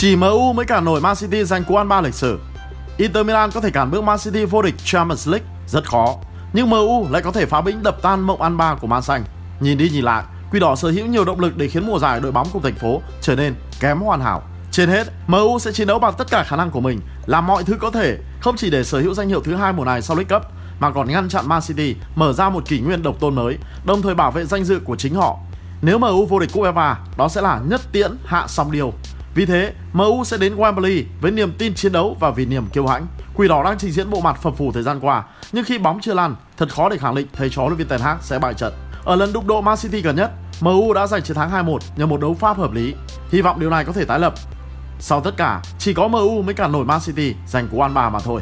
Chỉ MU mới cản nổi Man City giành cú ăn ba lịch sử. Inter Milan có thể cản bước Man City vô địch Champions League rất khó, nhưng MU lại có thể phá bĩnh đập tan mộng ăn ba của Man Xanh. Nhìn đi nhìn lại, Quỷ đỏ sở hữu nhiều động lực để khiến mùa giải đội bóng của thành phố trở nên kém hoàn hảo. Trên hết, MU sẽ chiến đấu bằng tất cả khả năng của mình, làm mọi thứ có thể, không chỉ để sở hữu danh hiệu thứ hai mùa này sau League Cup, mà còn ngăn chặn Man City mở ra một kỷ nguyên độc tôn mới, đồng thời bảo vệ danh dự của chính họ. Nếu MU vô địch cúp UEFA, đó sẽ là nhất tiễn hạ song điều. Vì thế, MU sẽ đến Wembley với niềm tin chiến đấu và vì niềm kiêu hãnh. Quỷ đỏ đang trình diễn bộ mặt phập phù thời gian qua, nhưng khi bóng chưa lăn, thật khó để khẳng định thầy chó Louis Ten Hag sẽ bại trận. Ở lần đụng độ Man City gần nhất, MU đã giành chiến thắng 2-1 nhờ một đấu pháp hợp lý. Hy vọng điều này có thể tái lập. Sau tất cả, chỉ có MU mới cản nổi Man City giành cú ăn bà mà thôi.